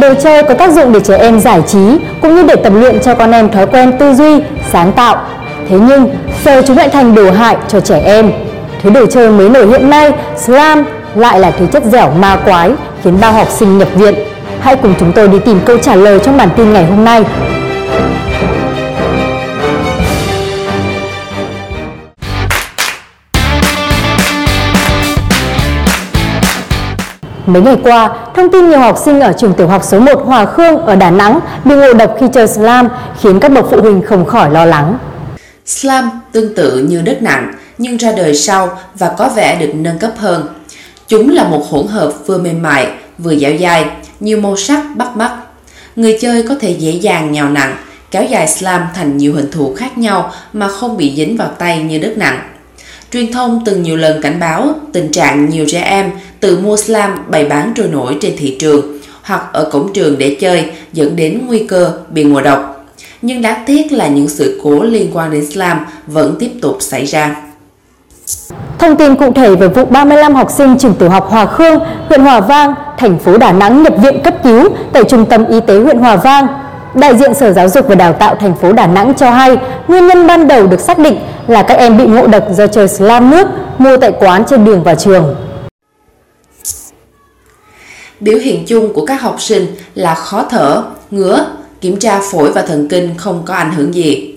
Đồ chơi có tác dụng để trẻ em giải trí cũng như để tập luyện cho con em thói quen tư duy, sáng tạo. Thế nhưng, giờ chúng lại thành đồ hại cho trẻ em. Thứ đồ chơi mới nổi hiện nay, slam, lại là thứ chất dẻo ma quái khiến bao học sinh nhập viện. Hãy cùng chúng tôi đi tìm câu trả lời trong bản tin ngày hôm nay. Mấy ngày qua, thông tin nhiều học sinh ở trường tiểu học số 1 Hòa Khương ở Đà Nẵng bị ngộ độc khi chơi slam khiến các bậc phụ huynh không khỏi lo lắng. Slam tương tự như đất nặng nhưng ra đời sau và có vẻ được nâng cấp hơn. Chúng là một hỗn hợp vừa mềm mại, vừa dẻo dai, nhiều màu sắc bắt mắt. Người chơi có thể dễ dàng nhào nặng, kéo dài slam thành nhiều hình thù khác nhau mà không bị dính vào tay như đất nặng. Truyền thông từng nhiều lần cảnh báo tình trạng nhiều trẻ em tự mua slam bày bán trôi nổi trên thị trường hoặc ở cổng trường để chơi dẫn đến nguy cơ bị ngộ độc. Nhưng đáng tiếc là những sự cố liên quan đến slam vẫn tiếp tục xảy ra. Thông tin cụ thể về vụ 35 học sinh trường tiểu học Hòa Khương, huyện Hòa Vang, thành phố Đà Nẵng nhập viện cấp cứu tại Trung tâm Y tế huyện Hòa Vang. Đại diện Sở Giáo dục và Đào tạo thành phố Đà Nẵng cho hay, nguyên nhân ban đầu được xác định là các em bị ngộ độc do chơi slam nước mua tại quán trên đường vào trường. Biểu hiện chung của các học sinh là khó thở, ngứa, kiểm tra phổi và thần kinh không có ảnh hưởng gì.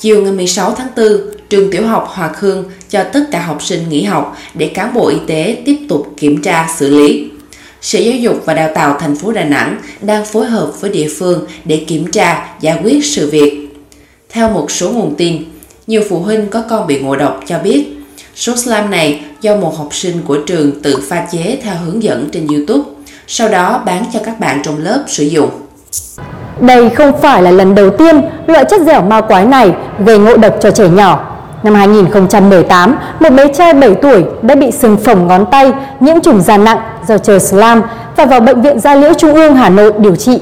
Chiều ngày 16 tháng 4, trường tiểu học Hòa Khương cho tất cả học sinh nghỉ học để cán bộ y tế tiếp tục kiểm tra xử lý. Sở Giáo dục và Đào tạo thành phố Đà Nẵng đang phối hợp với địa phương để kiểm tra, giải quyết sự việc. Theo một số nguồn tin, nhiều phụ huynh có con bị ngộ độc cho biết số slime này do một học sinh của trường tự pha chế theo hướng dẫn trên YouTube, sau đó bán cho các bạn trong lớp sử dụng. Đây không phải là lần đầu tiên loại chất dẻo ma quái này gây ngộ độc cho trẻ nhỏ. Năm 2018, một bé trai 7 tuổi đã bị sưng phồng ngón tay, nhiễm trùng da nặng do chơi slam và vào Bệnh viện Gia Liễu Trung ương Hà Nội điều trị.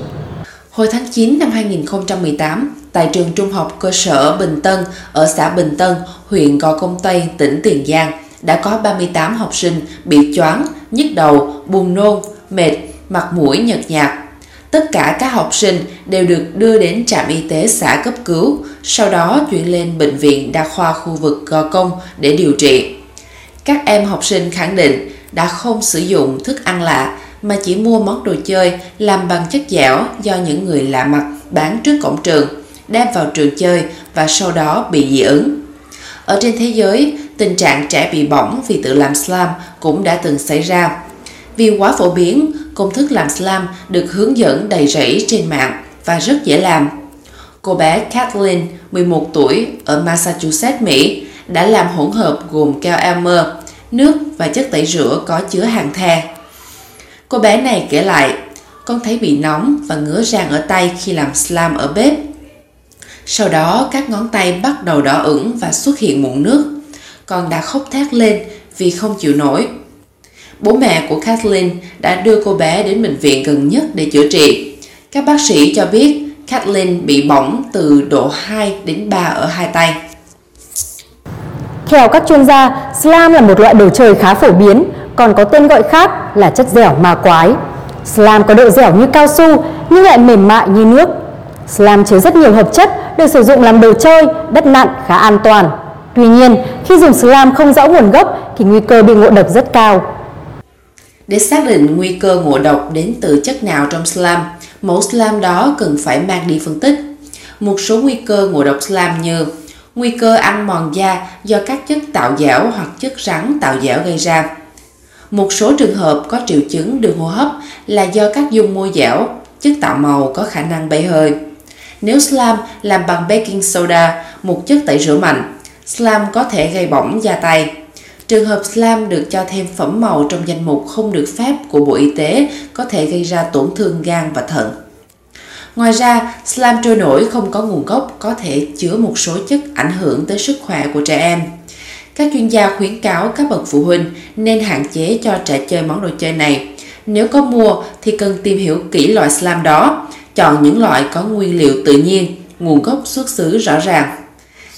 Hồi tháng 9 năm 2018, tại trường trung học cơ sở Bình Tân ở xã Bình Tân, huyện Gò Công Tây, tỉnh Tiền Giang, đã có 38 học sinh bị choáng, nhức đầu, buồn nôn, mệt, mặt mũi nhợt nhạt. Tất cả các học sinh đều được đưa đến trạm y tế xã cấp cứu, sau đó chuyển lên bệnh viện đa khoa khu vực Gò Công để điều trị. Các em học sinh khẳng định đã không sử dụng thức ăn lạ mà chỉ mua món đồ chơi làm bằng chất dẻo do những người lạ mặt bán trước cổng trường, đem vào trường chơi và sau đó bị dị ứng. Ở trên thế giới, tình trạng trẻ bị bỏng vì tự làm slam cũng đã từng xảy ra. Vì quá phổ biến, công thức làm slam được hướng dẫn đầy rẫy trên mạng và rất dễ làm. Cô bé Kathleen, 11 tuổi, ở Massachusetts, Mỹ, đã làm hỗn hợp gồm keo Elmer, nước và chất tẩy rửa có chứa hàng the. Cô bé này kể lại, con thấy bị nóng và ngứa rang ở tay khi làm slam ở bếp. Sau đó các ngón tay bắt đầu đỏ ửng và xuất hiện mụn nước. Con đã khóc thét lên vì không chịu nổi. Bố mẹ của Kathleen đã đưa cô bé đến bệnh viện gần nhất để chữa trị. Các bác sĩ cho biết Kathleen bị bỏng từ độ 2 đến 3 ở hai tay. Theo các chuyên gia, slam là một loại đồ chơi khá phổ biến, còn có tên gọi khác là chất dẻo ma quái. Slam có độ dẻo như cao su nhưng lại mềm mại như nước. Slam chứa rất nhiều hợp chất được sử dụng làm đồ chơi, đất nặn khá an toàn. Tuy nhiên, khi dùng slam không rõ nguồn gốc thì nguy cơ bị ngộ độc rất cao. Để xác định nguy cơ ngộ độc đến từ chất nào trong slam, mẫu slam đó cần phải mang đi phân tích. Một số nguy cơ ngộ độc slam như nguy cơ ăn mòn da do các chất tạo dẻo hoặc chất rắn tạo dẻo gây ra. Một số trường hợp có triệu chứng đường hô hấp là do các dung môi dẻo, chất tạo màu có khả năng bay hơi. Nếu slam làm bằng baking soda, một chất tẩy rửa mạnh, slam có thể gây bỏng da tay. Trường hợp slam được cho thêm phẩm màu trong danh mục không được phép của Bộ Y tế có thể gây ra tổn thương gan và thận. Ngoài ra, slam trôi nổi không có nguồn gốc có thể chứa một số chất ảnh hưởng tới sức khỏe của trẻ em. Các chuyên gia khuyến cáo các bậc phụ huynh nên hạn chế cho trẻ chơi món đồ chơi này. Nếu có mua thì cần tìm hiểu kỹ loại slam đó, chọn những loại có nguyên liệu tự nhiên, nguồn gốc xuất xứ rõ ràng.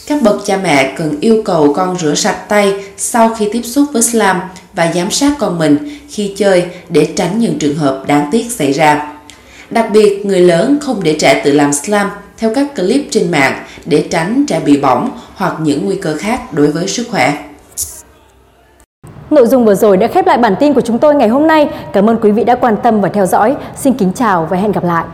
Các bậc cha mẹ cần yêu cầu con rửa sạch tay sau khi tiếp xúc với slam và giám sát con mình khi chơi để tránh những trường hợp đáng tiếc xảy ra. Đặc biệt, người lớn không để trẻ tự làm slam theo các clip trên mạng để tránh trẻ bị bỏng hoặc những nguy cơ khác đối với sức khỏe. Nội dung vừa rồi đã khép lại bản tin của chúng tôi ngày hôm nay. Cảm ơn quý vị đã quan tâm và theo dõi. Xin kính chào và hẹn gặp lại.